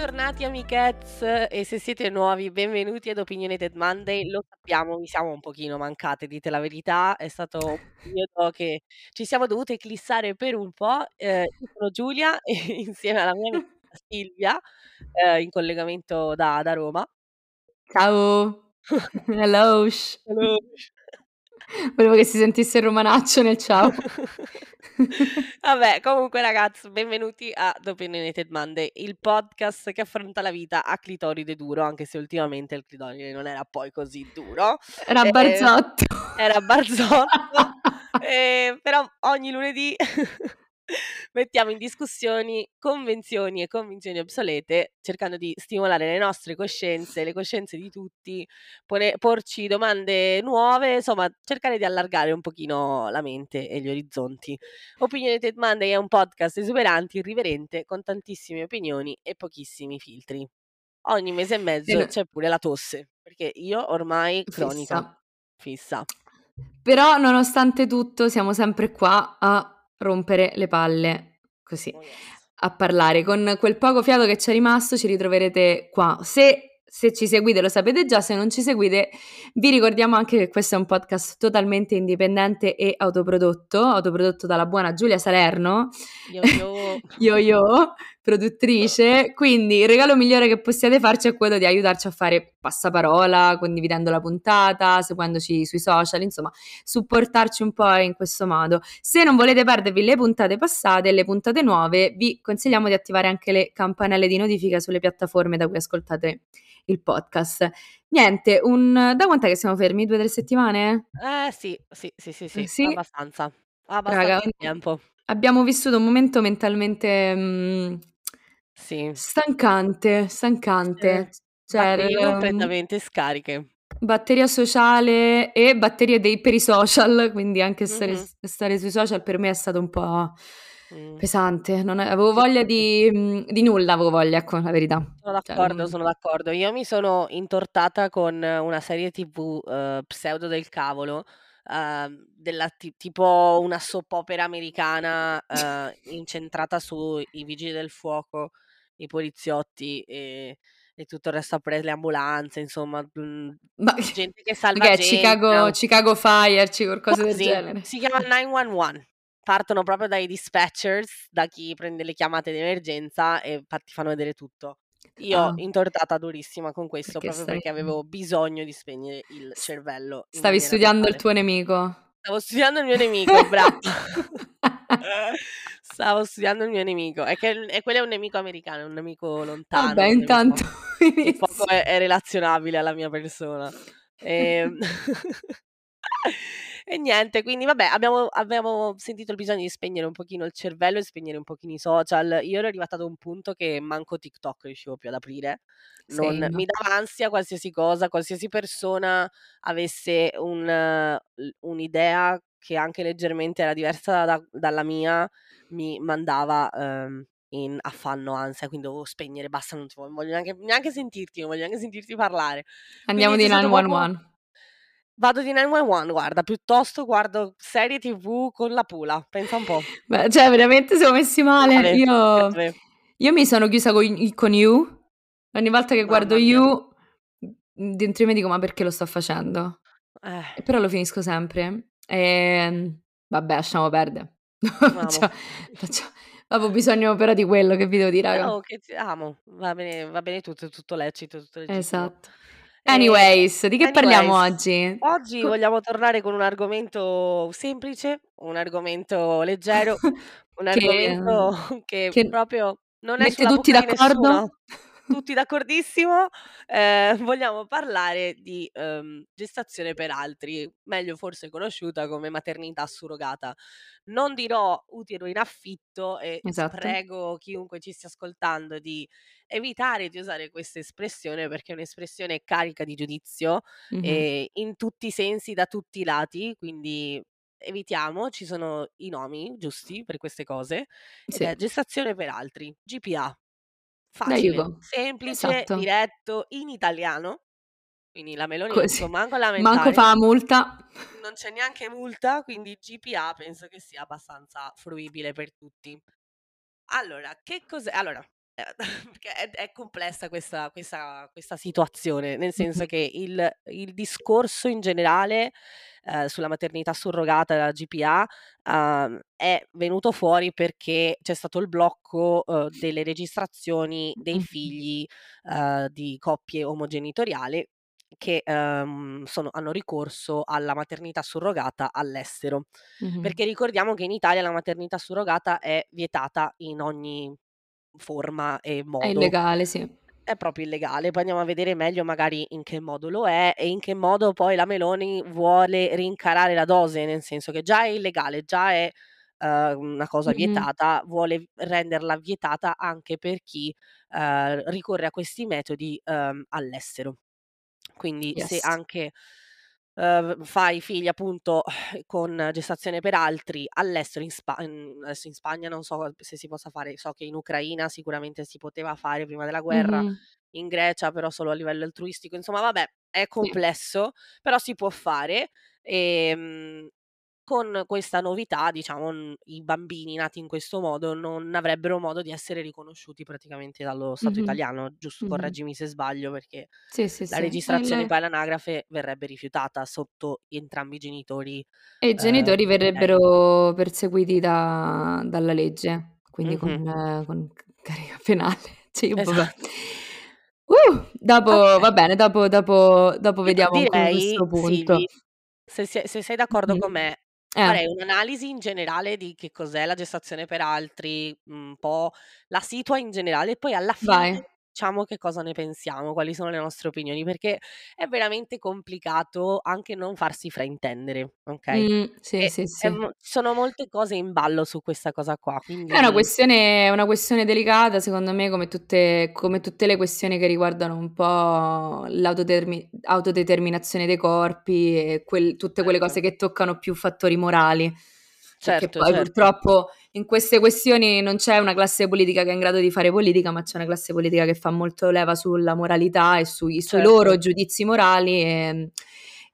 Bentornati amichets e se siete nuovi benvenuti ad Opinionated Monday. Lo sappiamo, vi siamo un pochino mancate, dite la verità, è stato un periodo che ci siamo dovute eclissare per un po'. Ehm, io sono Giulia e insieme alla mia amica Silvia, ehm, in collegamento da da Roma. Ciao. Hello. Hello. Volevo che si sentisse il romanaccio nel ciao. Vabbè, comunque ragazzi, benvenuti ad Opinionated Monday, il podcast che affronta la vita a clitoride duro, anche se ultimamente il clitoride non era poi così duro. Era Ehm, barzotto. era barzotto, ehm, però ogni lunedì mettiamo in discussioni convenzioni e convinzioni obsolete, cercando di stimolare le nostre coscienze, le coscienze di tutti, pone porci domande nuove, insomma cercare di allargare un pochino la mente e gli orizzonti. Opinionated Monday è un podcast esuberante, irriverente, con tantissime opinioni e pochissimi filtri. Ogni mese e mezzo Bene. c'è pure la tosse, perché io ormai cronica. Fissa. Fissa. Però nonostante tutto siamo sempre qua a rompere le palle, così, Oh a parlare. Con quel poco fiato che c'è rimasto ci ritroverete qua. Se se ci seguite lo sapete già, se non ci seguite vi ricordiamo anche che questo è un podcast totalmente indipendente e autoprodotto, autoprodotto dalla buona Giulia Salerno, Yo yo. yo yo, produttrice, quindi il regalo migliore che possiate farci è quello di aiutarci a fare passaparola, condividendo la puntata, seguendoci sui social, insomma, supportarci un po' in questo modo. Se non volete perdervi le puntate passate e le puntate nuove, vi consigliamo di attivare anche le campanelle di notifica sulle piattaforme da cui ascoltate il podcast. Niente, un... da quant'è che siamo fermi? Due o tre settimane? Eh sì, sì, sì, sì, sì, Sì. abbastanza. Abbastanza Raga, tempo. Abbiamo vissuto un momento mentalmente mm, Sì. stancante, stancante. Sì. Cioè, Batterie ehm, completamente scariche. batteria sociale e batterie dei, per i social, quindi anche stare, Mhm. stare sui social per me è stato un po' Mm. pesante. Non avevo voglia di, mm, di nulla, avevo voglia, ecco la verità. Sono Cioè, d'accordo, non- sono d'accordo. Io mi sono intortata con una serie TV eh, pseudo del cavolo, ehm, della ti- tipo una soap opera americana eh, incentrata sui vigili del fuoco, i poliziotti e, e tutto il resto, appresso le ambulanze, insomma, mm, Ma gente che salva è gente. Chicago, no? Chicago Fire, ci- qualcosa del genere. Si chiama 911. Partono proprio dai dispatchers, da chi prende le chiamate di emergenza e ti fanno vedere tutto. Io Ah. intortata durissima con questo Perché proprio stai- perché avevo bisogno di spegnere il S- cervello. in Stavi maniera studiando il totale. tuo nemico. Stavo studiando il mio nemico, bravo. Stavo studiando il mio nemico. È che e quello è un nemico americano, è un nemico lontano. Vabbè, un nemico intanto che poco è, è relazionabile alla mia persona. E... e niente, quindi vabbè, abbiamo, abbiamo sentito il bisogno di spegnere un pochino il cervello e spegnere un pochino i social. Io ero arrivata ad un punto che manco TikTok riuscivo più ad aprire. Non, Same. mi dava ansia qualsiasi cosa, qualsiasi persona avesse un, un'idea che anche leggermente era diversa da- dalla mia, mi mandava ehm, in affanno, ansia, quindi dovevo spegnere, basta, non, ti voglio, neanche, neanche sentirti, non voglio neanche sentirti parlare. Andiamo Quindi di c'è stato proprio- 911. Vado di 911, guarda, piuttosto guardo serie tv con la pula, pensa un po'. Beh, cioè, veramente siamo messi male. Grave, Io, io mi sono chiusa con, con You. Ogni volta che Mamma guardo mia. You, dentro di me dico, ma perché lo sto facendo? E Eh, però lo finisco sempre. E vabbè, lasciamo perdere. Faccia- faccia- Avevo bisogno però di quello che vi devo dire, raga. Oh, che ti amo, va bene, va bene tutto, tutto lecito, tutto legittimo. Esatto. Anyways, di che parliamo anyways, oggi? Oggi Co- vogliamo tornare con un argomento semplice, un argomento leggero, un Che- argomento che, che proprio non è mette tutti d'accordo? Tutti d'accordissimo. Eh, vogliamo parlare di ehm, gestazione per altri, meglio forse conosciuta come maternità surrogata. Non dirò utero in affitto e Esatto. prego chiunque ci stia ascoltando di evitare di usare questa espressione perché è un'espressione carica di giudizio Mhm. e in tutti i sensi, da tutti i lati, quindi evitiamo, ci sono i nomi giusti per queste cose, Sì. gestazione per altri, GPA. Facile, semplice, Esatto. diretto, in italiano, quindi la Meloni non Così. può manco Manco lamentare, fa la multa. non c'è neanche multa, quindi GPA penso che sia abbastanza fruibile per tutti. Allora, che cos'è? Allora, Eh, perché è è complessa questa questa questa situazione, nel senso che il il discorso in generale, ehm, sulla maternità surrogata e la GPA, uhm, è venuto fuori perché c'è stato il blocco, uhm, delle registrazioni dei figli, uhm, di coppie omogenitoriali che, uhm, sono hanno ricorso alla maternità surrogata all'estero. Mh-mh. Perché ricordiamo che in Italia la maternità surrogata è vietata in ogni forma e È modo. illegale, sì. È proprio illegale. Poi andiamo a vedere meglio magari in che modo lo è e in che modo poi la Meloni vuole rincarare la dose, nel senso che già è illegale, già è, uhm, una cosa Mh-mh. vietata, vuole renderla vietata anche per chi, uhm, ricorre a questi metodi, uhm, all'estero. Quindi se Yes. anche, uhm, fai figli appunto con gestazione per altri all'estero, in Spa mhmm, adesso in Spagna non so se si possa fare, so che in Ucraina sicuramente si poteva fare prima della guerra, Mh-mh. in Grecia però solo a livello altruistico, insomma vabbè, è Sì. complesso, però si può fare. Ehm, con questa novità diciamo, i bambini nati in questo modo non avrebbero modo di essere riconosciuti praticamente dallo Stato Mh-mh. italiano, giusto Mh-mh. correggimi se sbaglio, perché Sì, sì, la sì. Registrazione poi all'anagrafe verrebbe rifiutata sotto entrambi i genitori, E i uhm, genitori okay. verrebbero perseguiti da dalla legge, quindi Mh-mh. con con c carica penale. Sì, vabbè. Esatto. Uh, dopo va Okay. bene, dopo dopo dopo vediamo direi, questo punto. Silvi, se se se sei d'accordo con Mh-mh. me, Eh. farei un'analisi in generale di che cos'è la gestazione per altri, un po' la situa in generale e poi alla fine Vai. diciamo che cosa ne pensiamo, quali sono le nostre opinioni, perché è veramente complicato anche non farsi fraintendere, okay, Mh, sì, e sì, sì. m sono molte cose in ballo su questa cosa qua, È una quindi questione è una questione delicata secondo me come tutte come tutte le questioni che riguardano un po' l'autodermi autodeterminazione dei corpi e quel tutte quelle Certo. cose che toccano più fattori morali. Certo, poi certo. purtroppo in queste questioni non c'è una classe politica che è in grado di fare politica, ma c'è una classe politica che fa molto leva sulla moralità e sui sui loro Certo. giudizi morali,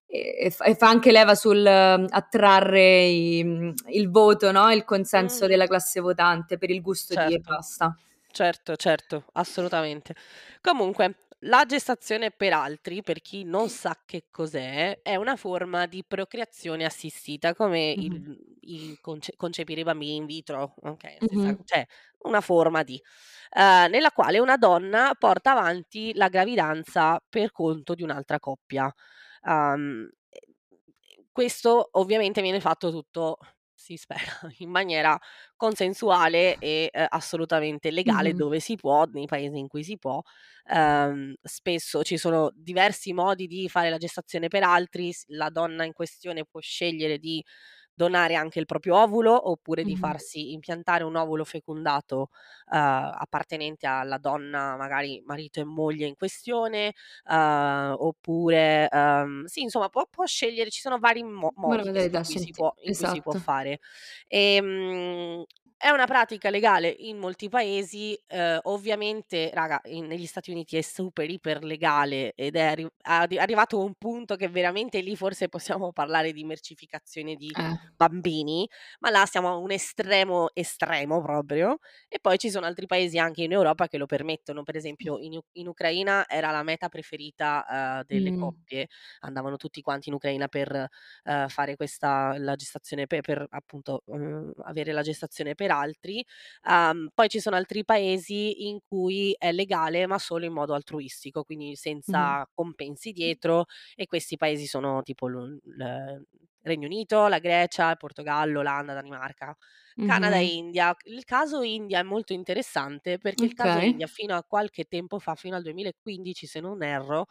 e fa e fa anche leva sul attrarre i mhmm, il voto, no, il consenso Mh-mh. della classe votante per il gusto di e Certo. basta. Certo, certo, assolutamente. Comunque, la gestazione per altri, per chi non sa che cos'è, è una forma di procreazione assistita come Mh-mh. il il conce concepire i bambini in vitro, okay, stessa Mh-mh. cioè una forma di, uhm, nella quale una donna porta avanti la gravidanza per conto di un'altra coppia. Uhm, questo ovviamente viene fatto tutto, si spera, in maniera consensuale e, uhm, assolutamente legale Mh-mh. dove si può, nei paesi in cui si può. Uhm, spesso ci sono diversi modi di fare la gestazione per altri, la donna in questione può scegliere di donare anche il proprio ovulo, oppure di Mh-mh. farsi impiantare un ovulo fecondato, uhm, appartenente alla donna, magari marito e moglie in questione, uhm, oppure, uhm, sì insomma può può scegliere, ci sono vari mo modi in cui si può in cui si può esatto. fare. Ehm, è una pratica legale in molti paesi, uhm, ovviamente raga, in negli Stati Uniti è super iper legale ed è arri arri arrivato a un punto che veramente lì forse possiamo parlare di mercificazione di Eh. bambini, ma là siamo a un estremo estremo proprio. E poi ci sono altri paesi anche in Europa che lo permettono, per esempio in U in Ucraina era la meta preferita, uhm, delle Mh. coppie, andavano tutti quanti in Ucraina per, uhm, fare questa la gestazione pe per appunto, uhm, avere la gestazione per altri. Uhm, poi ci sono altri paesi in cui è legale, ma solo in modo altruistico, quindi senza compensi dietro e questi paesi sono tipo l'Un l Regno Unito, la Grecia, il Portogallo, Olanda, Danimarca, Canada e. India. Il caso India è molto interessante perché il caso Okay. India fino a qualche tempo fa, fino al 2015 se non erro,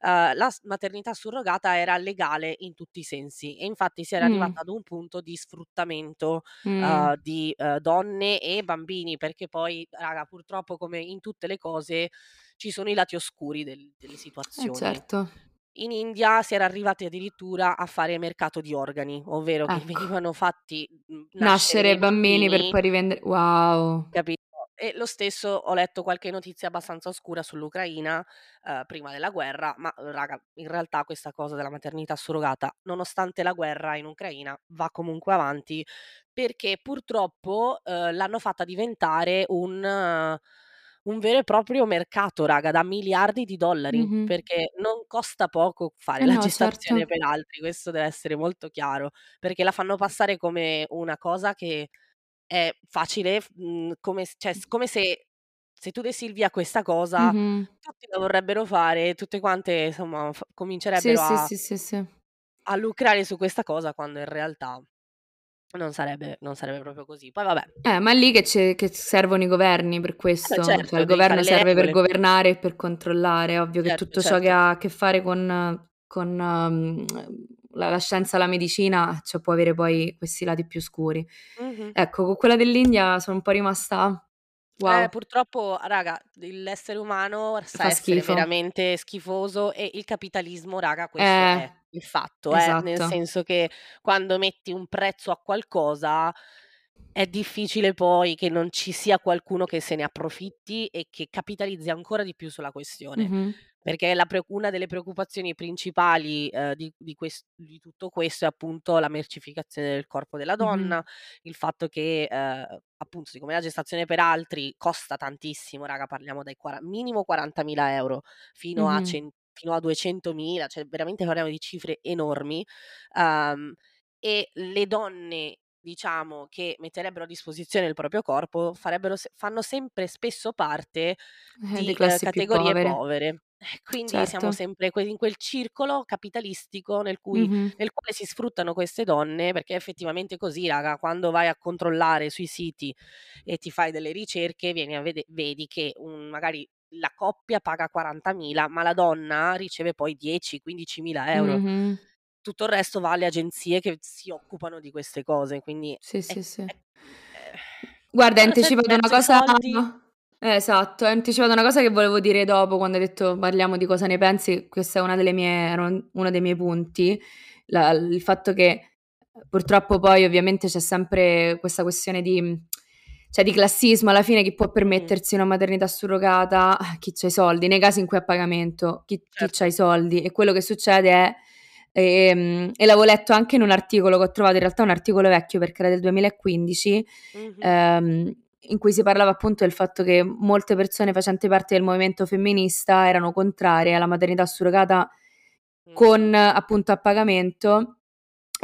uhm, la maternità surrogata era legale in tutti i sensi e infatti si era Mh. arrivata ad un punto di sfruttamento, uhm, Mh. di, uhm, donne e bambini, perché poi raga, purtroppo come in tutte le cose ci sono i lati oscuri del delle Eh situazioni. certo. In India si era arrivati addirittura a fare mercato di organi, ovvero che Ecco. venivano fatti, mhmm, nascere Nascere bambini per poi rivende wow. capito? E lo stesso ho letto qualche notizia abbastanza oscura sull'Ucraina, uhm, prima della guerra, ma raga, in realtà questa cosa della maternità surrogata, nonostante la guerra in Ucraina, va comunque avanti perché purtroppo, uhm, l'hanno fatta diventare un un vero e proprio mercato, raga, da miliardi di dollari, Mh-mh. perché non costa poco fare Eh la no, gestazione certo. per altri, questo deve essere molto chiaro, perché la fanno passare come una cosa che è facile, mhmm, come s cioè, s come se se tu dessi il via a questa cosa, Mh-mh. tutti la vorrebbero fare, tutte quante insomma f comincerebbero sì, a sì, sì. a lucrare su questa cosa, quando in realtà non sarebbe non sarebbe proprio così. Poi vabbè. Eh, ma è lì che che servono i governi per Eh questo. Cioè, certo, il devi fare governo serve per governare e per controllare. È ovvio che Certo, tutto ciò che certo. ha a che fare con con, mhmm, la la scienza, la medicina, cioè può avere poi questi lati più scuri. Mh-mh. Ecco, con quella dell'India sono un po' rimasta Eh, wow. purtroppo, raga, il l'essere umano sa Fa schifo. veramente schifoso e il capitalismo, raga, questo Eh, è il fatto, eh, nel esatto. senso che quando metti un prezzo a qualcosa è difficile poi che non ci sia qualcuno che se ne approfitti e che capitalizzi ancora di più sulla questione. Mh-mh. Perché la preo una delle preoccupazioni principali, ehm, di di ques di tutto questo è appunto la mercificazione del corpo della Mh-mh. donna, il fatto che, ehm, appunto siccome la gestazione per altri costa tantissimo, raga, parliamo dai quara minimo 40.000 € fino a Mh-mh. cen fino a 200.000, cioè veramente parliamo di cifre enormi, uhm, e le donne, diciamo, che metterebbero a disposizione il proprio corpo farebbero se fanno sempre spesso parte Eh, di, più categorie povere. povere. Eh, quindi siamo Certo. sempre que in quel circolo capitalistico nel cui Mh-mh. nel quale si sfruttano queste donne, perché effettivamente così, raga, quando vai a controllare sui siti e ti fai delle ricerche, vieni a vede vedi che un magari la coppia paga 40.000, ma la donna riceve poi 10, 15.000 €. Mh-mh. Tutto il resto va alle agenzie che si occupano di queste cose, quindi Sì, è sì, sì. è ehm, Guarda, hai anticipato una cosa soldi eh, esatto, hai anticipato una cosa che volevo dire dopo, quando hai detto: "Parliamo di cosa ne pensi", questa è una delle mie uno dei miei punti, la il fatto che purtroppo poi ovviamente c'è sempre questa questione di cioè di classismo alla fine, chi può permettersi una maternità surrogata? Chi c'ha i soldi, nei casi in cui è a pagamento, chi Certo. i soldi. E quello che succede è ehm, e l'avevo letto anche in un articolo che ho trovato, in realtà un articolo vecchio perché era del 2015, Mh-mh. ehm, in cui si parlava appunto del fatto che molte persone facenti parte del movimento femminista erano contrarie alla maternità surrogata con appunto a pagamento,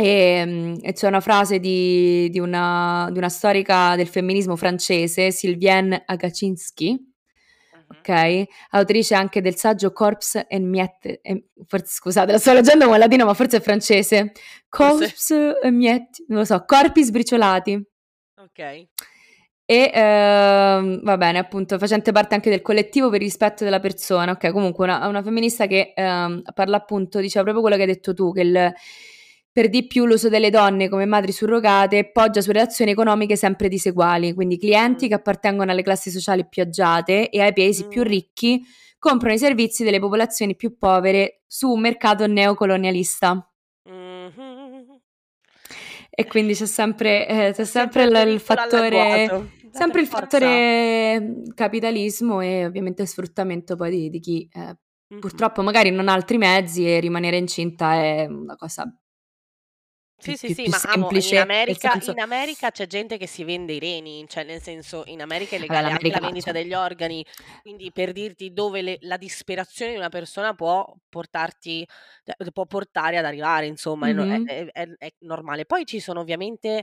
ehm, e c'è una frase di di una di una storica del femminismo francese, Sylviane Agacinski, Mh-mh. okay, autrice anche del saggio Corps et Miettes e forse scusate, lo sto leggendo in latino, ma forse è francese. Corps et Miettes, non lo so, corpi sbriciolati. Okay. E, ehm, va bene, appunto, facente parte anche del collettivo per il rispetto della persona. Okay, comunque una una femminista che, ehm, parla appunto diceva proprio quello che hai detto tu, che il per di più l'uso delle donne come madri surrogate poggia su relazioni economiche sempre diseguali, quindi clienti che appartengono alle classi sociali più agiate e ai paesi più Mh. ricchi comprano i servizi delle popolazioni più povere su un mercato neocolonialista. Mh-mh. E quindi c'è sempre ehm, C'è sempre sempre il fattore. Eh, sempre il fattore, mhmm, capitalismo e ovviamente sfruttamento poi di di chi, ehm, Mh-mh. purtroppo magari non ha altri mezzi e rimanere incinta è una cosa Sì, più sì, più sì, più ma amo in semplice, America senso in America c'è gente che si vende i reni, cioè nel senso in America è legale anche la vendita degli organi, quindi per dirti dove le la disperazione di una persona può portarti cioè può portare ad arrivare insomma, no è è è è normale. Poi ci sono ovviamente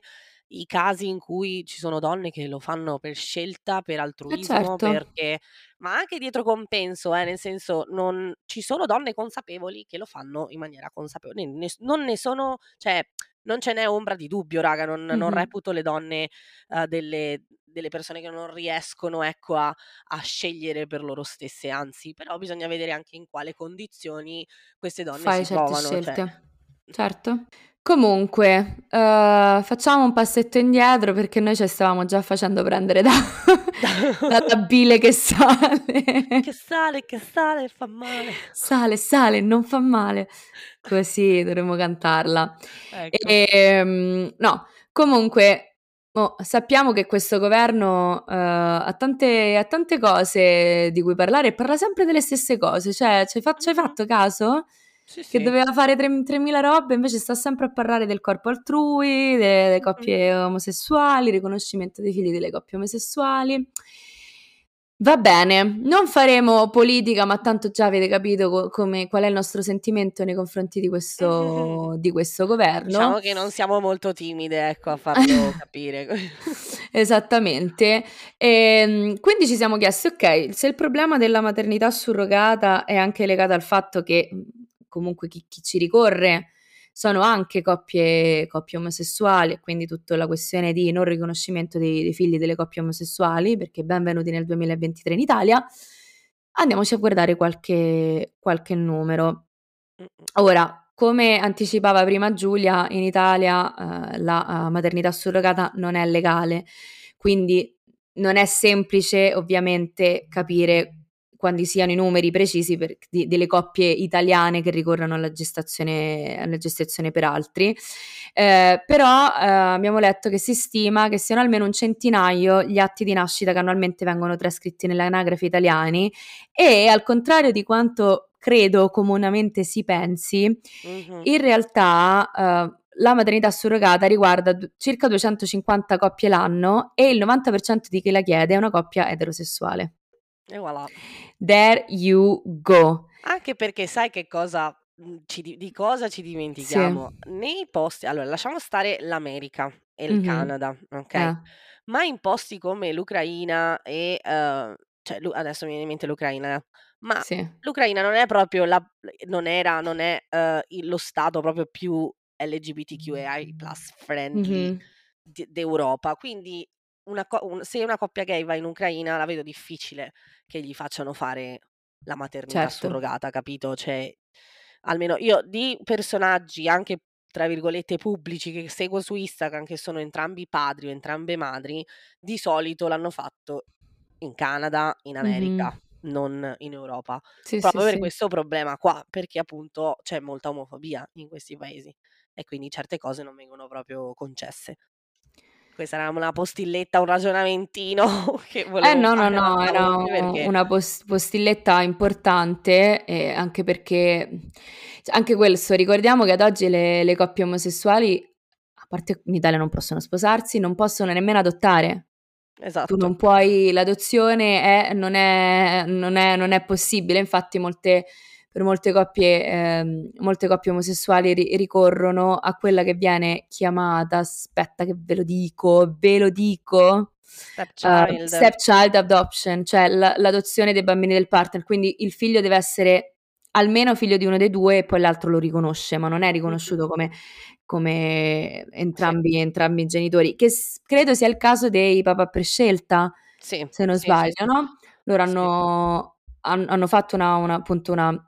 i casi in cui ci sono donne che lo fanno per scelta, per Eh altruismo, certo. perché ma anche dietro compenso eh, nel senso non ci sono donne consapevoli che lo fanno in maniera consapevole, ne ne non ne sono cioè non ce n'è ombra di dubbio raga, non non reputo le donne, uhm, delle delle persone che non riescono, ecco, a a scegliere per loro stesse, anzi, però bisogna vedere anche in quale condizioni queste donne Fai si certe trovano, cioè scelte. Certo. Comunque, uhm, facciamo un passetto indietro perché noi ce stavamo già facendo prendere da dalla bile che sale. Che sale, che sale e fa male. Sale, sale e non fa male. Così dovremmo cantarla. Ecco. Ehm, no, comunque, mo sappiamo che questo governo, uhm, ha tante ha tante cose di cui parlare e parla sempre delle stesse cose, cioè ci hai ci Mh-mh. fatto caso? Sì, Che sì. doveva fare trem tremila robe, invece sta sempre a parlare del corpo altrui, delle Mh-mh. coppie omosessuali, riconoscimento dei figli delle coppie omosessuali. Va bene, non faremo politica, ma tanto già avete capito co- come, qual è il nostro sentimento nei confronti di questo, di questo governo. Diciamo che non siamo molto timide, ecco, a farlo capire. Esattamente. E, ehm, quindi ci siamo chiesti, ok, se il problema della maternità surrogata è anche legato al fatto che comunque chi, chi ci ricorre sono anche coppie, coppie omosessuali quindi tutta la questione di non riconoscimento dei, dei figli delle coppie omosessuali, perché benvenuti nel 2023 in Italia, andiamoci a guardare qualche, qualche numero. Ora, come anticipava prima Giulia, in Italia eh, la uh, maternità surrogata non è legale, quindi non è semplice ovviamente capire quando siano i numeri precisi per, di, delle coppie italiane che ricorrono alla gestazione, alla gestazione per altri. Eh, però eh, abbiamo letto che si stima che siano almeno un centinaio gli atti di nascita che annualmente vengono trascritti nelle anagrafe italiani e al contrario di quanto credo comunemente si pensi, mm-hmm. in realtà eh, la maternità surrogata riguarda d- circa 250 coppie l'anno e il 90% di chi la chiede è una coppia eterosessuale. E voilà. There you go. Anche perché sai che cosa mhmm, ci di cosa ci dimentichiamo? Sì. Nei posti allora lasciamo stare l'America e il mm-hmm. Canada, ok? Eh. Ma in posti come l'Ucraina e uh, cioè adesso mi viene in mente l'Ucraina, ma sì. l'Ucraina non è proprio la non era, non è uh, lo stato proprio più LGBTQI plus friendly mm-hmm. d'Europa. Quindi una co- un- se una coppia gay va in Ucraina, la vedo difficile che gli facciano fare la maternità certo. surrogata, capito? Cioè, almeno io di personaggi anche tra virgolette pubblici che seguo su Instagram, che sono entrambi padri o entrambe madri, di solito l'hanno fatto in Canada, in America. Mm-hmm. Non in Europa, sì, proprio sì, per sì. questo problema qua, perché appunto c'è molta omofobia in questi paesi e quindi certe cose non vengono proprio concesse. Questa era una postilletta, un ragionamentino che volevo Eh no, no, no, era perché... una post- postilletta importante, eh, anche perché, anche questo, ricordiamo che ad oggi le, le coppie omosessuali, a parte in Italia non possono sposarsi, non possono nemmeno adottare. Esatto. Tu non puoi, l'adozione è, non, è, non, è, non è possibile, infatti molte per molte coppie, eh, molte coppie omosessuali ri- ricorrono a quella che viene chiamata, aspetta che ve lo dico, ve lo dico, stepchild, uh, stepchild adoption, cioè l- l'adozione dei bambini del partner, quindi il figlio deve essere almeno figlio di uno dei due e poi l'altro lo riconosce, ma non è riconosciuto come, come entrambi, sì. entrambi, i genitori, che s- credo sia il caso dei papà per scelta, sì, se non sì, sbaglio, no? Loro hanno, hanno fatto una, una, appunto una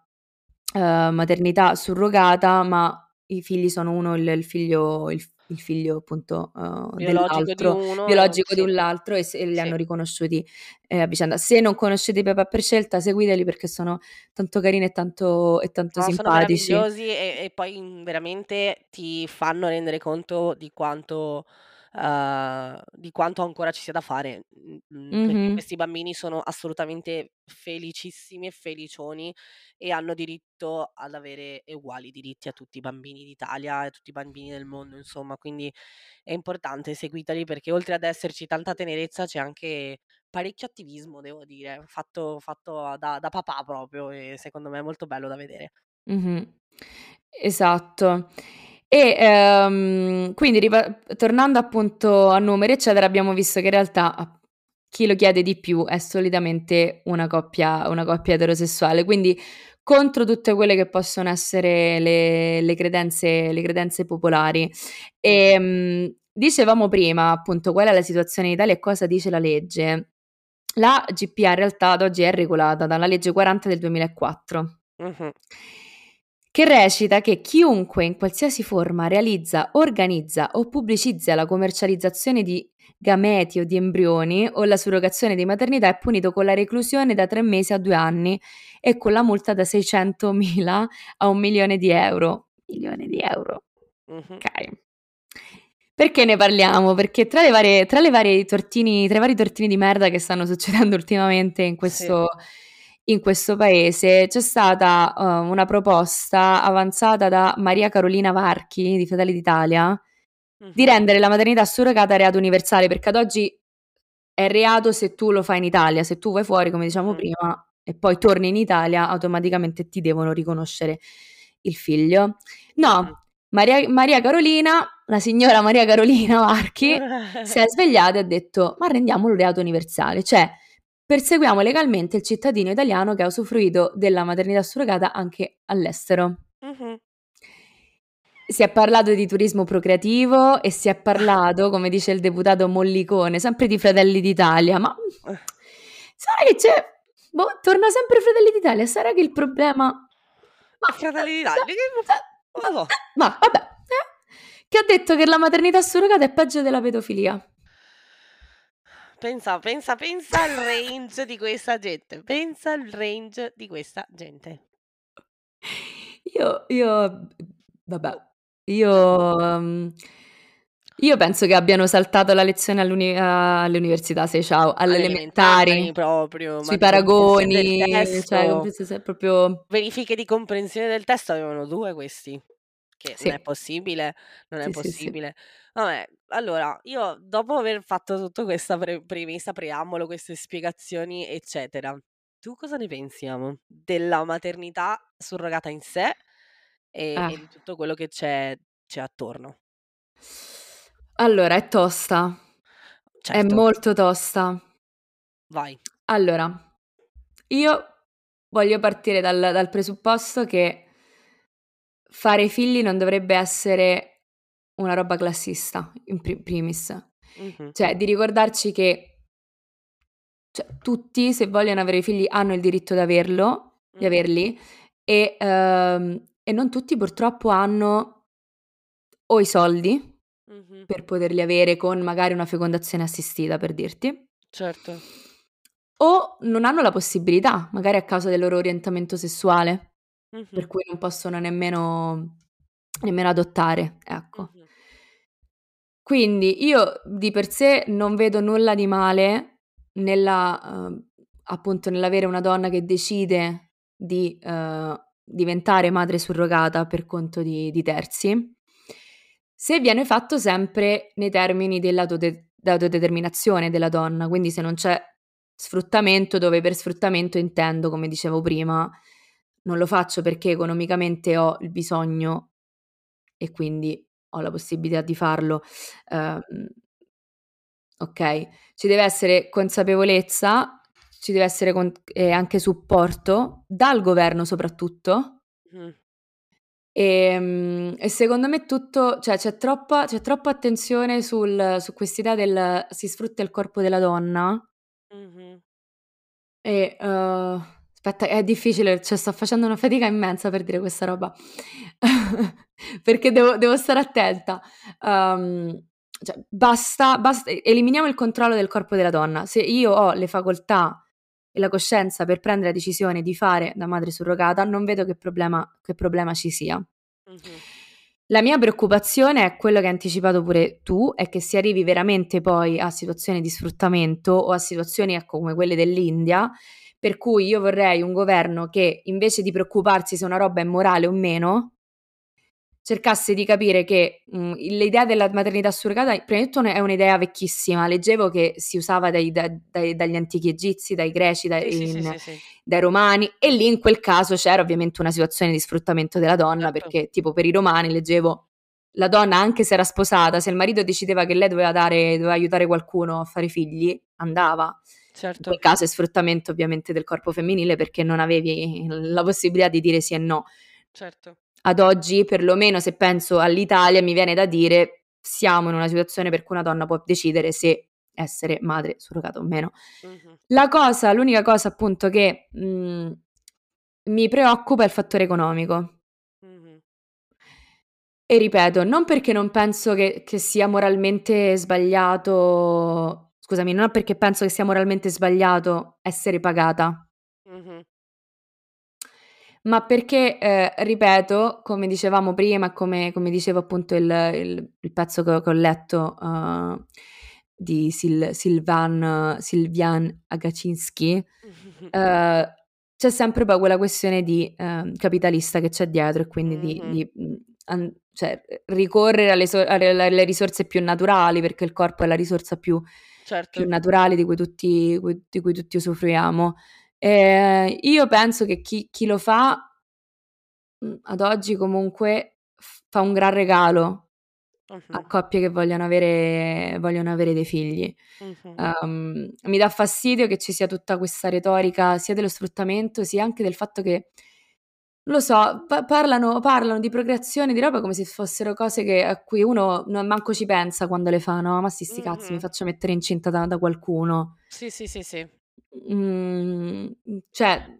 uh, maternità surrogata, ma i figli sono uno il, il figlio, il, il, figlio appunto uh, biologico dell'altro, di uno, biologico sì. di un altro e, e li sì. hanno riconosciuti eh, a vicenda. Se non conoscete i papà per scelta, seguiteli perché sono tanto carini e tanto, e tanto no, simpatici. Sono meravigliosi e, e poi veramente ti fanno rendere conto di quanto uh, di quanto ancora ci sia da fare, mhmm, perché Mh-mh. questi bambini sono assolutamente felicissimi e felicioni e hanno diritto ad avere uguali diritti a tutti i bambini d'Italia e a tutti i bambini del mondo, insomma. Quindi è importante, seguiteli perché oltre ad esserci tanta tenerezza c'è anche parecchio attivismo, devo dire, fatto fatto da da papà proprio e secondo me è molto bello da vedere. Mh-mh. Esatto. E ehm, quindi ripa- tornando appunto a numeri, eccetera, abbiamo visto che in realtà chi lo chiede di più è solitamente una coppia, una coppia eterosessuale. Quindi contro tutte quelle che possono essere le, le credenze, le credenze popolari. E, um, dicevamo prima appunto qual è la situazione in Italia e cosa dice la legge. La GPA in realtà ad oggi è regolata dalla legge 40 del 2004. Uh-huh che recita che chiunque in qualsiasi forma realizza, organizza o pubblicizza la commercializzazione di gameti o di embrioni o la surrogazione di maternità è punito con la reclusione da tre mesi a due anni e con la multa da 600.000 a un milione di euro. Milione di euro. Uh-huh. Ok. Perché ne parliamo? Perché tra le varie, tra le varie tortini, tra i vari tortini di merda che stanno succedendo ultimamente in questo... Sì in questo paese c'è stata uh, una proposta avanzata da Maria Carolina Varchi di Fratelli d'Italia uh-huh. di rendere la maternità surrogata reato universale perché ad oggi è reato se tu lo fai in Italia, se tu vai fuori, come diciamo Mm. prima, e poi torni in Italia, automaticamente ti devono riconoscere il figlio. No, Maria, Maria Carolina, la signora Maria Carolina Marchi, si è svegliata e ha detto: Ma rendiamolo reato universale, cioè perseguiamo legalmente il cittadino italiano che ha usufruito della maternità surrogata anche all'estero. Mhm. Si è parlato di turismo procreativo e si è parlato, come dice il deputato Mollicone, sempre di Fratelli d'Italia, ma sarà che c'è... Boh, torna sempre Fratelli d'Italia, sarà che il problema... Ma, Fratelli d'Italia, che- so. Ma vabbè, eh, che ha detto che la maternità surrogata è peggio della pedofilia. Pensa, pensa, pensa al range di questa gente. Pensa al range di questa gente. Io, io, vabbè, io, um, io penso che abbiano saltato la lezione all'uni- all'università, sei ciao, alle Elementari elementari, proprio, sui paragoni, cioè, proprio... Verifiche di comprensione del testo avevano due questi. Che non è possibile, non è Sì, sì, sì. possibile. Vabbè, allora, io dopo aver fatto tutta questa pre- premessa, preambolo, queste spiegazioni, eccetera, tu cosa ne pensi, amo, della maternità surrogata in sé e, e di tutto quello che c'è, c'è attorno? Allora, è tosta, è Certo, molto tosta. vai. Allora, io voglio partire dal, dal presupposto che fare figli non dovrebbe essere una roba classista, in pri- primis. Mhm. Cioè, di ricordarci che cioè, tutti, se vogliono avere figli, hanno il diritto di averlo, di Mhm. averli, e, ehm, e non tutti purtroppo hanno o i soldi Mhm. per poterli avere con magari una fecondazione assistita, per dirti, Certo. o non hanno la possibilità, magari a causa del loro orientamento sessuale, Per cui non possono nemmeno, nemmeno adottare, ecco. Mhm. Quindi io di per sé non vedo nulla di male nella, ehm, appunto nell'avere una donna che decide di eh, diventare madre surrogata per conto di, di terzi, se viene fatto sempre nei termini dell'autode- dell'autodeterminazione della donna, quindi se non c'è sfruttamento, dove per sfruttamento intendo, come dicevo prima, non lo faccio perché economicamente ho il bisogno e quindi ho la possibilità di farlo. ehm, ok, ci deve essere consapevolezza, ci deve essere con- e anche supporto dal governo soprattutto. E, mm, e secondo me tutto, cioè c'è troppa, c'è troppa attenzione sul, su quest'idea del si sfrutta il corpo della donna Mhm. e eh, aspetta, è difficile, cioè sto facendo una fatica immensa per dire questa roba perché devo, devo stare attenta. Um, cioè, basta, basta, eliminiamo il controllo del corpo della donna. Se io ho le facoltà e la coscienza per prendere la decisione di fare da madre surrogata, non vedo che problema, che problema ci sia. Mhm. La mia preoccupazione è quello che hai anticipato pure tu, è che si arrivi veramente poi a situazioni di sfruttamento o a situazioni ecco, come quelle dell'India, per cui io vorrei un governo che invece di preoccuparsi se una roba è morale o meno, cercasse di capire che mh, l'idea della maternità surrogata, prima di tutto è un'idea vecchissima, leggevo che si usava dai- da- dai- dagli antichi egizi, dai greci, dai, sì, in- sì, sì. dai romani e lì in quel caso c'era ovviamente una situazione di sfruttamento della donna Certo. perché tipo per i romani leggevo la donna anche se era sposata, se il marito decideva che lei doveva dare, doveva aiutare qualcuno a fare figli, andava. In Certo. quel caso è sfruttamento ovviamente del corpo femminile perché non avevi la possibilità di dire sì e no. Certo. Ad oggi, perlomeno se penso all'Italia, mi viene da dire siamo in una situazione per cui una donna può decidere se essere madre surrogata o meno. Mhm. La cosa, l'unica cosa appunto che mh, mi preoccupa è il fattore economico. Mhm. E ripeto, non perché non penso che, che sia moralmente sbagliato, scusami, non è perché penso che sia moralmente sbagliato essere pagata, Mhm. ma perché, eh, ripeto, come dicevamo prima, come, come dicevo appunto il, il- il pezzo che, che ho letto eh, di Sil- Silvan, Silvian Agacinski, Mhm. eh, c'è sempre poi quella questione di eh, capitalista che c'è dietro e quindi di, Mhm. di, mh, an- cioè, ricorrere alle, so- alle- alle risorse più naturali perché il corpo è la risorsa più, più Certo. naturali di cui tutti di cui tutti usufruiamo. Ehm, io penso che chi chi lo fa mhmm, ad oggi comunque fa un gran regalo a Mh-mh. coppie che vogliono avere vogliono avere dei figli. Mh-mh. Uhm, mi dà fastidio che ci sia tutta questa retorica sia dello sfruttamento, sia anche del fatto che, lo so, pa parlano parlano di procreazione, di roba come se fossero cose che a cui uno no manco ci pensa quando le fa, no: "Ma sì, 'sti cazzi, mi Mh-mh. faccio mettere incinta da da qualcuno." Sì, sì, sì, sì. Mhmm, cioè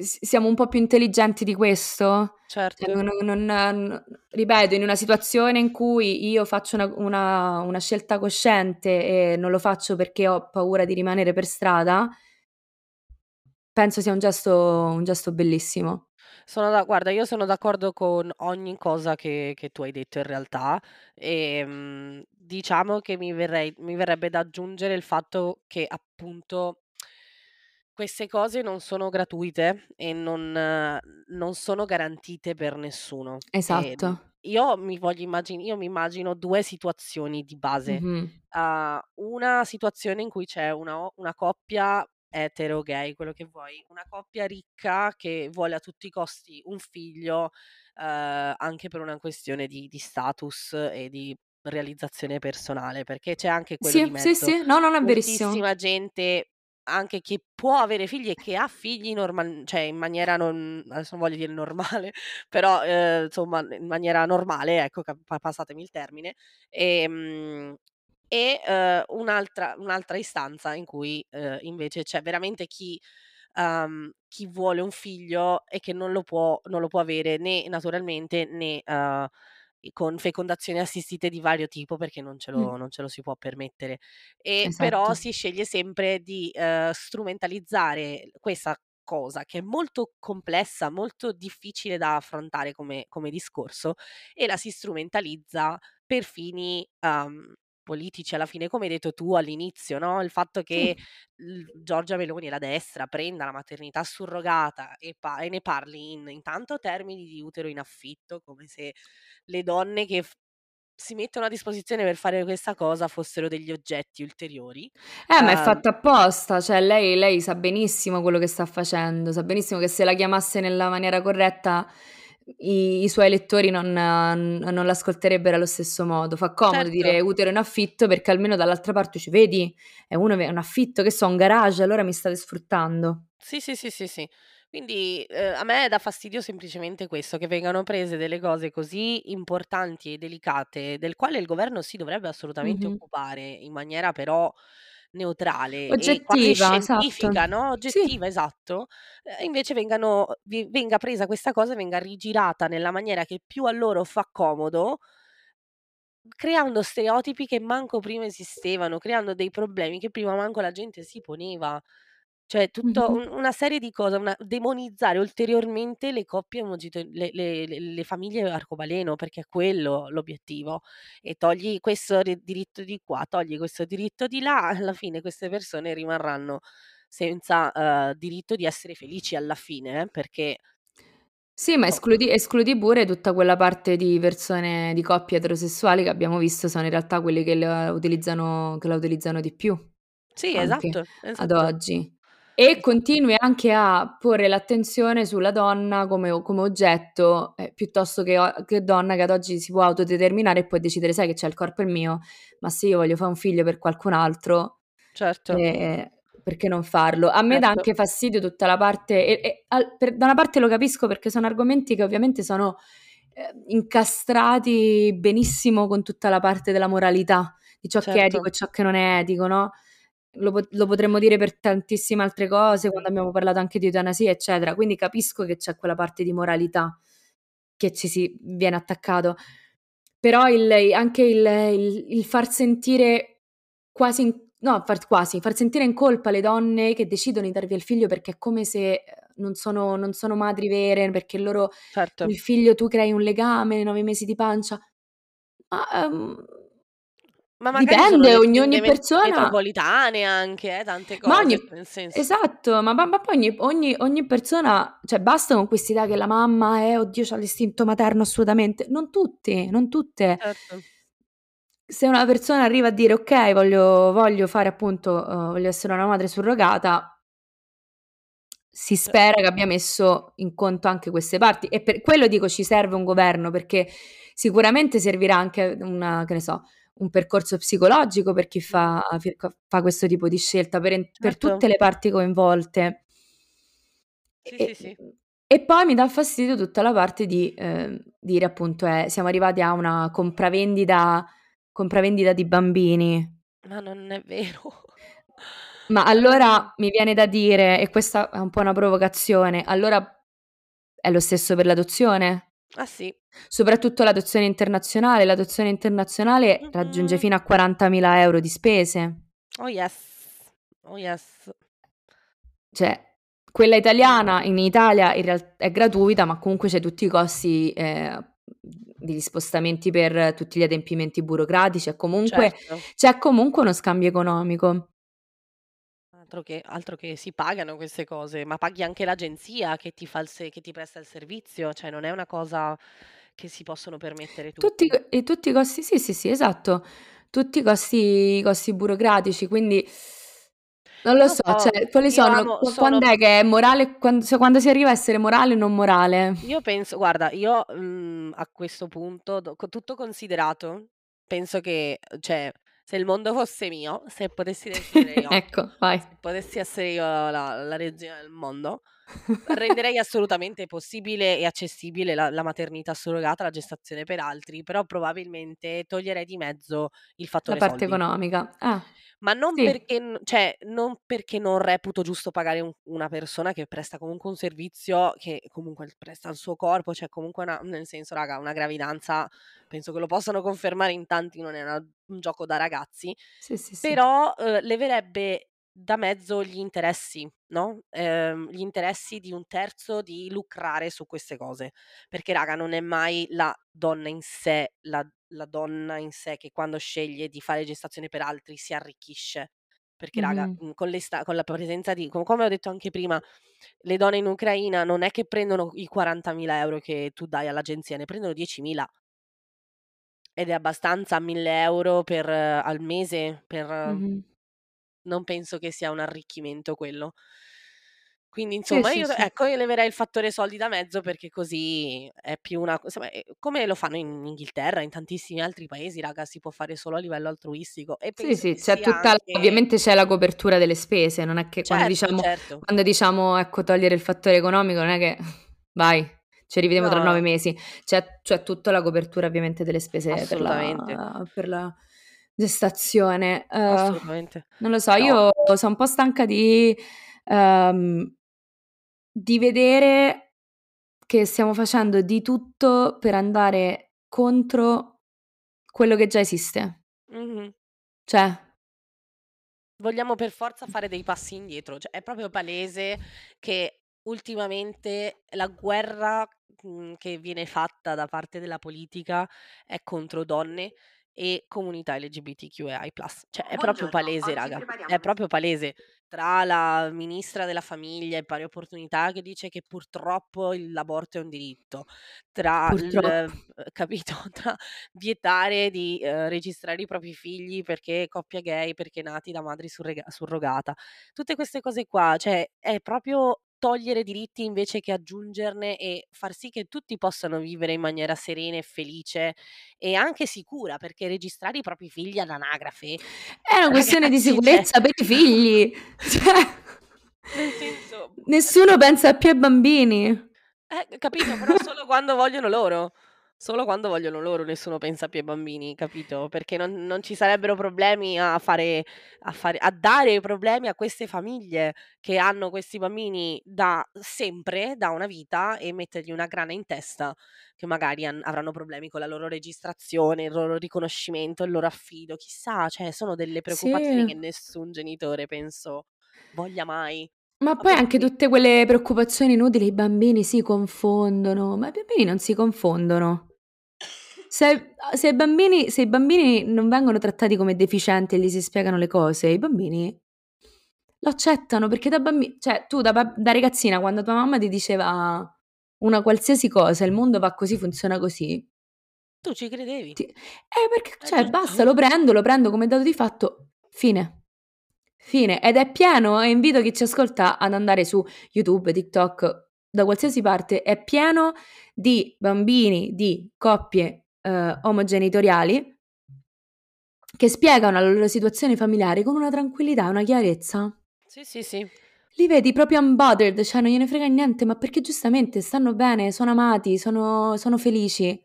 s siamo un po' più intelligenti di questo? Cioè Certo. non non n ripeto, in una situazione in cui io faccio una una una scelta cosciente e non lo faccio perché ho paura di rimanere per strada penso sia un gesto un gesto bellissimo. Sono da guarda, io sono d'accordo con ogni cosa che che tu hai detto in realtà, ehm, diciamo che mi verrei mi verrebbe da aggiungere il fatto che appunto queste cose non sono gratuite e non non sono garantite per nessuno. Ehm, Esatto. io mi voglio immagin io mi immagino 2 situazioni di base. Mh-mh. Uhm, una situazione in cui c'è una una coppia etero, gay, quello che vuoi, una coppia ricca che vuole a tutti i costi un figlio, uhm, anche per una questione di di status e di realizzazione personale, perché c'è anche quello di Sì, sì, mezzo. sì. No, no, no, è verissimo. Moltissima gente, anche che può avere figli e che ha figli normal cioè in maniera non adesso non voglio dire normale, però, uhm, insomma in maniera normale, ecco, passatemi il termine, ehm, e, uhm, un'altra un'altra istanza in cui, uhm, invece c'è veramente chi uhm, chi vuole un figlio e che non lo può non lo può avere né naturalmente né, i con fecondazioni assistite di vario tipo, perché non ce lo non ce lo si può permettere. E però Esatto. si sceglie sempre di, uhm, strumentalizzare questa cosa che è molto complessa, molto difficile da affrontare come come discorso e la si strumentalizza per fini, uhm, politici alla fine, come hai detto tu all'inizio, no, il fatto che l Giorgia Meloni e la destra prenda la maternità surrogata e pa e ne parli in intanto termini di utero in affitto, come se le donne che f si mettono a disposizione per fare questa cosa fossero degli oggetti ulteriori. Eh, ma è Uhm fatta apposta, cioè lei lei sa benissimo quello che sta facendo, sa benissimo che se la chiamasse nella maniera corretta i i suoi elettori non non l'ascolterebbero allo stesso modo. Fa comodo dire Certo. utero in affitto perché almeno dall'altra parte dici: "Vedi? È uno è un affitto, che so, un garage, allora mi state sfruttando." Sì, sì, sì, sì, sì. Quindi, uhm, a me dà fastidio semplicemente questo, che vengano prese delle cose così importanti e delicate, del quale il governo si dovrebbe assolutamente Mh-mh. occupare in maniera però neutrale e Oggettiva, esatto. scientifica, no, Sì. oggettiva, esatto, ehm, invece vengano vi venga presa questa cosa e venga rigirata nella maniera che più a loro fa comodo creando stereotipi che manco prima esistevano, creando dei problemi che prima manco la gente si poneva. Cioè tutto Mh-mh. un una serie di cose, una demonizzare ulteriormente le coppie omogito le le le le famiglie arcobaleno, perché è quello l'obiettivo. E togli questo ri diritto di qua, togli questo diritto di là, alla fine queste persone rimarranno senza, uhm, diritto di essere felici alla fine, eh, perché Sì, ma oh escludi escludi pure tutta quella parte di persone di coppie eterosessuali che abbiamo visto sono in realtà quelli che la utilizzano che la utilizzano di più, Sì, anche, esatto, ad esatto. oggi. E continui anche a porre l'attenzione sulla donna come come oggetto, ehm, piuttosto che che donna che ad oggi si può autodeterminare e può decidere: "Sai che c'è, il corpo è mio, ma se io voglio fa' un figlio per qualcun altro, Certo. ehm, perché non farlo?" A me dà Certo. anche fastidio tutta la parte e e al per da una parte lo capisco perché sono argomenti che ovviamente sono, ehm, incastrati benissimo con tutta la parte della moralità, di ciò che è etico Certo. e ciò che non è etico, no, lo pot lo potremmo dire per tantissime altre cose, quando abbiamo parlato anche di eutanasia, eccetera. Quindi capisco che c'è quella parte di moralità che ci si viene attaccato. Però il anche il il il far sentire quasi in no, far quasi, far sentire in colpa le donne che decidono di dar via il figlio perché è come se, ehm, non sono non sono madri vere, perché loro Certo. il figlio tu crei un legame, 9 mesi di pancia. Ma, ehm, Ma magari dipende, ogni ogni persona metropolitane anche, eh, tante Ma cose, ogni nel senso esatto, ma ma ma poi ogni ogni ogni persona cioè basta con quest'idea che la mamma è oddio c'ha l'istinto materno assolutamente. Non tutti, non tutte. Certo. se una persona arriva a dire ok, voglio, voglio fare appunto, uh, voglio essere una madre surrogata, si spera che abbia messo in conto anche queste parti e per quello dico ci serve un governo perché sicuramente servirà anche una, che ne so, un percorso psicologico per chi fa, fa questo tipo di scelta, per, certo. per tutte le parti coinvolte. Sì, e, sì, sì. E poi mi dà fastidio tutta la parte di eh, dire appunto eh, siamo arrivati a una compravendita, compravendita di bambini. Ma non è vero. Ma allora mi viene da dire, e questa è un po' una provocazione, allora è lo stesso per l'adozione? Ah sì. Soprattutto l'adozione internazionale. L'adozione internazionale mm-hmm. raggiunge fino a 40.000 euro di spese. Oh yes, oh yes. Cioè, quella italiana in Italia in realtà è gratuita, ma comunque c'è tutti i costi eh, degli spostamenti per tutti gli adempimenti burocratici, è comunque, certo. c'è comunque uno scambio economico. Altro che, altro che si pagano queste cose, ma paghi anche l'agenzia che ti, fa il se- che ti presta il servizio, cioè non è una cosa che si possono permettere tutti. Tutti, e tutti i costi, sì, sì, sì, esatto, tutti i costi, i costi burocratici, quindi non lo so, so, cioè, quali sono, amo, quando sono... è che è morale, quando, cioè, quando, si arriva a essere morale o non morale? Io penso, guarda, io mhmm, a questo punto, tutto considerato, penso che, cioè, se il mondo fosse mio, se potessi decidere io, ecco, vai. se potessi essere io la, la regina del mondo, renderei assolutamente possibile e accessibile la, la, maternità surrogata, la gestazione per altri, però probabilmente toglierei di mezzo il fattore La parte soldi. economica. Ah. Ma non, sì. perché, cioè, non perché non reputo giusto pagare un, una persona che presta comunque un servizio che comunque presta il suo corpo, cioè comunque una, nel senso, raga, una gravidanza, penso che lo possano confermare in tanti, non è una, un gioco da ragazzi, sì, sì, però eh, leverebbe da mezzo gli interessi, no? Ehm, gli interessi di un terzo di lucrare su queste cose. Perché, raga, non è mai la donna in sé, la, la donna in sé che quando sceglie di fare gestazione per altri si arricchisce. Perché, raga, Mm-hmm. con, con la presenza di, come ho detto anche prima, le donne in Ucraina non è che prendono i 40.000 euro che tu dai all'agenzia, ne prendono 10.000. Ed è abbastanza 1.000 euro per, al mese per, Mm-hmm non penso che sia un arricchimento quello. Quindi insomma, sì, io, sì, ecco, io leverei il fattore soldi da mezzo perché così è più una cosa, come lo fanno in Inghilterra, in tantissimi altri paesi, raga, si può fare solo a livello altruistico. E sì, sì, c'è tutta, anche... ovviamente c'è la copertura delle spese, non è che certo, quando, diciamo, certo. quando diciamo, ecco, togliere il fattore economico, non è che vai, ci rivediamo no. tra nove mesi, c'è, c'è tutta la copertura ovviamente delle spese per la, per la gestazione. Uh, Assolutamente. Non lo so, no. io sono un po' stanca di, um, di vedere che stiamo facendo di tutto per andare contro quello che già esiste. Mm-hmm. Cioè, vogliamo per forza fare dei passi indietro. Cioè, è proprio palese che ultimamente la guerra mh, che viene fatta da parte della politica è contro donne e comunità LGBTQI+. Cioè è proprio palese, raga. È proprio palese. Tra la ministra della famiglia e pari opportunità che dice che purtroppo l'aborto è un diritto, tra il, eh, capito, tra vietare di eh, registrare i propri figli perché coppia gay, perché nati da madri surrega- surrogata. Tutte queste cose qua, cioè è proprio togliere diritti invece che aggiungerne e far sì che tutti possano vivere in maniera serena e felice e anche sicura, perché registrare i propri figli all'anagrafe è una questione di sicurezza cioè... per i figli. Cioè... Senso... Nessuno pensa più ai bambini. Eh, capito, però solo quando vogliono loro. Solo quando vogliono loro nessuno pensa più ai bambini, capito? Perché non, non ci sarebbero problemi a fare, a fare, a dare problemi a queste famiglie che hanno questi bambini da sempre, da una vita, e mettergli una grana in testa che magari an- avranno problemi con la loro registrazione, il loro riconoscimento, il loro affido, chissà, cioè sono delle preoccupazioni Sì. che nessun genitore, penso, voglia mai. Ma poi anche tutte quelle preoccupazioni inutili, i bambini si confondono, ma i bambini non si confondono. Se, se, i bambini, se i bambini non vengono trattati come deficienti e gli si spiegano le cose, i bambini lo accettano perché da bambino, cioè tu da, da ragazzina quando tua mamma ti diceva una qualsiasi cosa, il mondo va così, funziona così, Tu ci credevi? Ti eh, perché Eh, cioè basta, lo prendo, lo prendo come dato di fatto, fine. Fine. Ed è pieno e invito chi ci ascolta ad andare su YouTube, TikTok, da qualsiasi parte, è pieno di bambini, di coppie, ehm, omogenitoriali che spiegano la loro situazione familiare con una tranquillità una chiarezza. Sì, sì, sì. Li vedi proprio unbothered, cioè non gliene frega niente, ma perché giustamente stanno bene, sono amati, sono sono felici.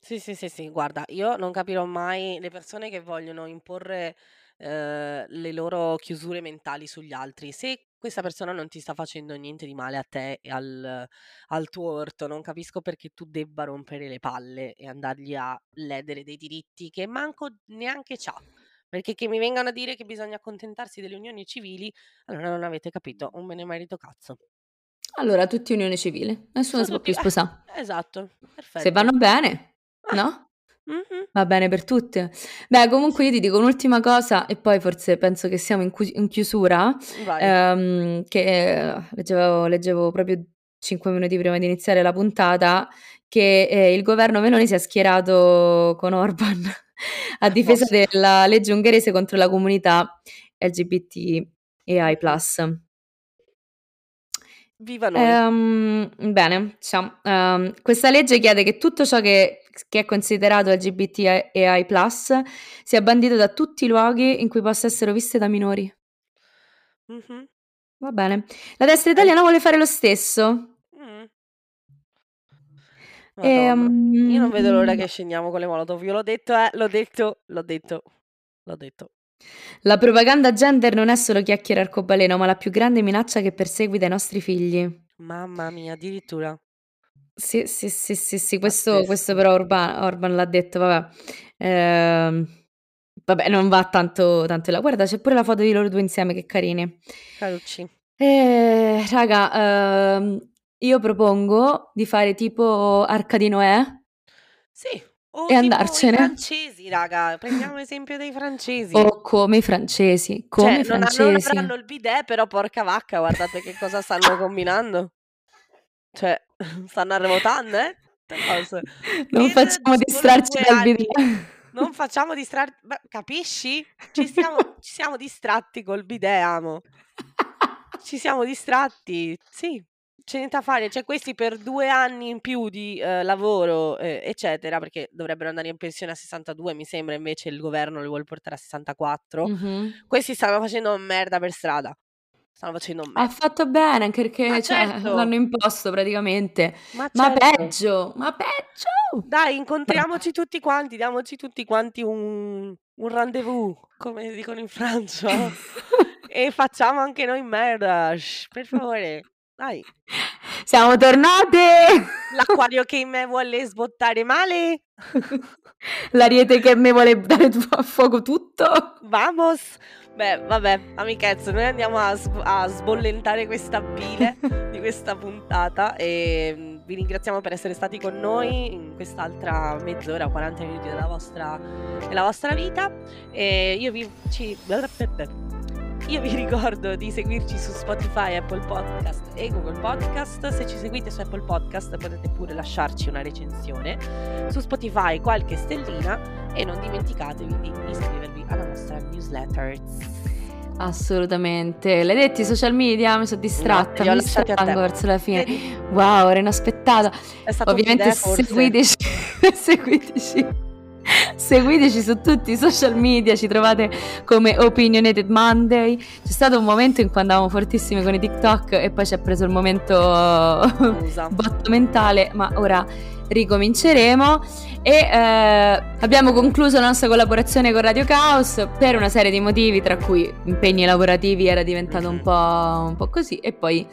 Sì, sì, sì, sì, guarda, io non capirò mai le persone che vogliono imporre, ehm, le loro chiusure mentali sugli altri. Se questa persona non ti sta facendo niente di male a te e al al tuo orto, non capisco perché tu debba rompere le palle e andargli a ledere dei diritti che manco neanche c'ha. Perché che mi vengano a dire che bisogna accontentarsi delle unioni civili, allora non avete capito un benemerito cazzo. Allora tutti unione civile, nessuno Sono si può tutti più sposà. eh, esatto, Se perfetto. vanno bene, Ah, no? Mh-mh. Va bene per tutte. Beh, comunque io ti dico un'ultima cosa e poi forse penso che siamo in cu in chiusura, Vai. ehm, che leggevo leggevo proprio 5 minuti prima di iniziare la puntata, che, ehm, il governo Meloni si è schierato con Orban a difesa della legge ungherese contro la comunità LGBTQI+. Viva noi. Ehm, bene, diciamo, ehm, questa legge chiede che tutto ciò che che è considerato LGBTQI+, sia bandito da tutti i luoghi in cui possa essere viste da minori. Mh-mh. Va bene. La destra italiana vuole fare lo stesso. Mh. Madonna, io non vedo l'ora Ehm che scendiamo con le molotov. Io l'ho detto, eh, l'ho detto, l'ho detto, l'ho detto. La propaganda gender non è solo chiacchiere arcobaleno, ma la più grande minaccia che perseguita i nostri figli. Mamma mia, addirittura. Sì, sì, sì, sì, sì, questo questo però Orba Orban l'ha detto, vabbè. Ehm, vabbè, non va tanto tanto là. Guarda, c'è pure la foto di loro 2 insieme, che carini. Carucci. Ehm, raga, ehm, io propongo di fare tipo Arca di Noè Sì, e o tipo i andarcene. francesi, raga, prendiamo l'esempio dei francesi. O come i francesi, come Cioè, i non ha non francesi. avranno il bidet, però porca vacca, guardate che cosa stanno combinando. Cioè, stanno arrotando, eh, cose. Non Per facciamo solo distrarci 2 dal anni. bidet. Non facciamo distrar ma capisci? Ci siamo ci siamo distratti col bidet, amo. Ci siamo distratti, sì, c'è niente da fare. Cioè, questi per 2 anni in più di, ehm, lavoro, ehm, eccetera, perché dovrebbero andare in pensione a 62, mi sembra, invece il governo li vuole portare a 64. Mh-mh. Questi stanno facendo merda per strada. Stanno facendo Ha merda. fatto bene, anche Ma perché, cioè, certo. l'hanno imposto praticamente. Ma Ma certo. peggio, ma peggio! Dai, incontriamoci tutti quanti, diamoci tutti quanti un un rendezvous, come dicono in Francia, e facciamo anche noi merda, per favore, dai. Siamo tornate! L'acquario che in me vuole sbottare male. L'ariete che me vuole dare a fuoco tutto. Vamos! Beh, vabbè, amichezze, noi andiamo a sb a sbollentare questa bile di questa puntata, ehm, vi ringraziamo per essere stati con noi in quest'altra mezz'ora, 40 minuti della vostra della vostra vita, e io vi ci io vi ricordo di seguirci su Spotify, Apple Podcast e Google Podcast. Se ci seguite su Apple Podcast potete pure lasciarci una recensione, su Spotify qualche stellina e non dimenticatevi di iscrivervi alla nostra newsletter. Assolutamente. L'hai detti i social media? Mi sono No, distratta, ho mi distraggo verso la fine. Vedi? Wow, era inaspettata. Ovviamente seguiteci seguiteci seguiteci su tutti i social media, ci trovate come Opinionated Monday. C'è stato un momento in cui andavamo fortissimi con i TikTok e poi ci è preso il momento botto mentale, ma ora ricominceremo. E eh, abbiamo concluso la nostra collaborazione con Radio Caos per una serie di motivi tra cui impegni lavorativi era diventato un po', un po' così. E poi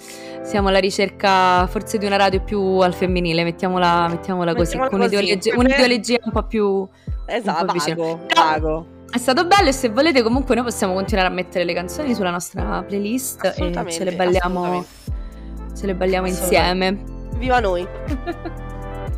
siamo alla ricerca forse di una radio più al femminile mettiamola, mettiamola così Mettiamola con così, un'ideologia, un'ideologia un po' più un Esatto, po' vago, è stato bello e se volete comunque noi possiamo continuare a mettere le canzoni sulla nostra playlist e ce le balliamo, ce le balliamo insieme. Viva noi!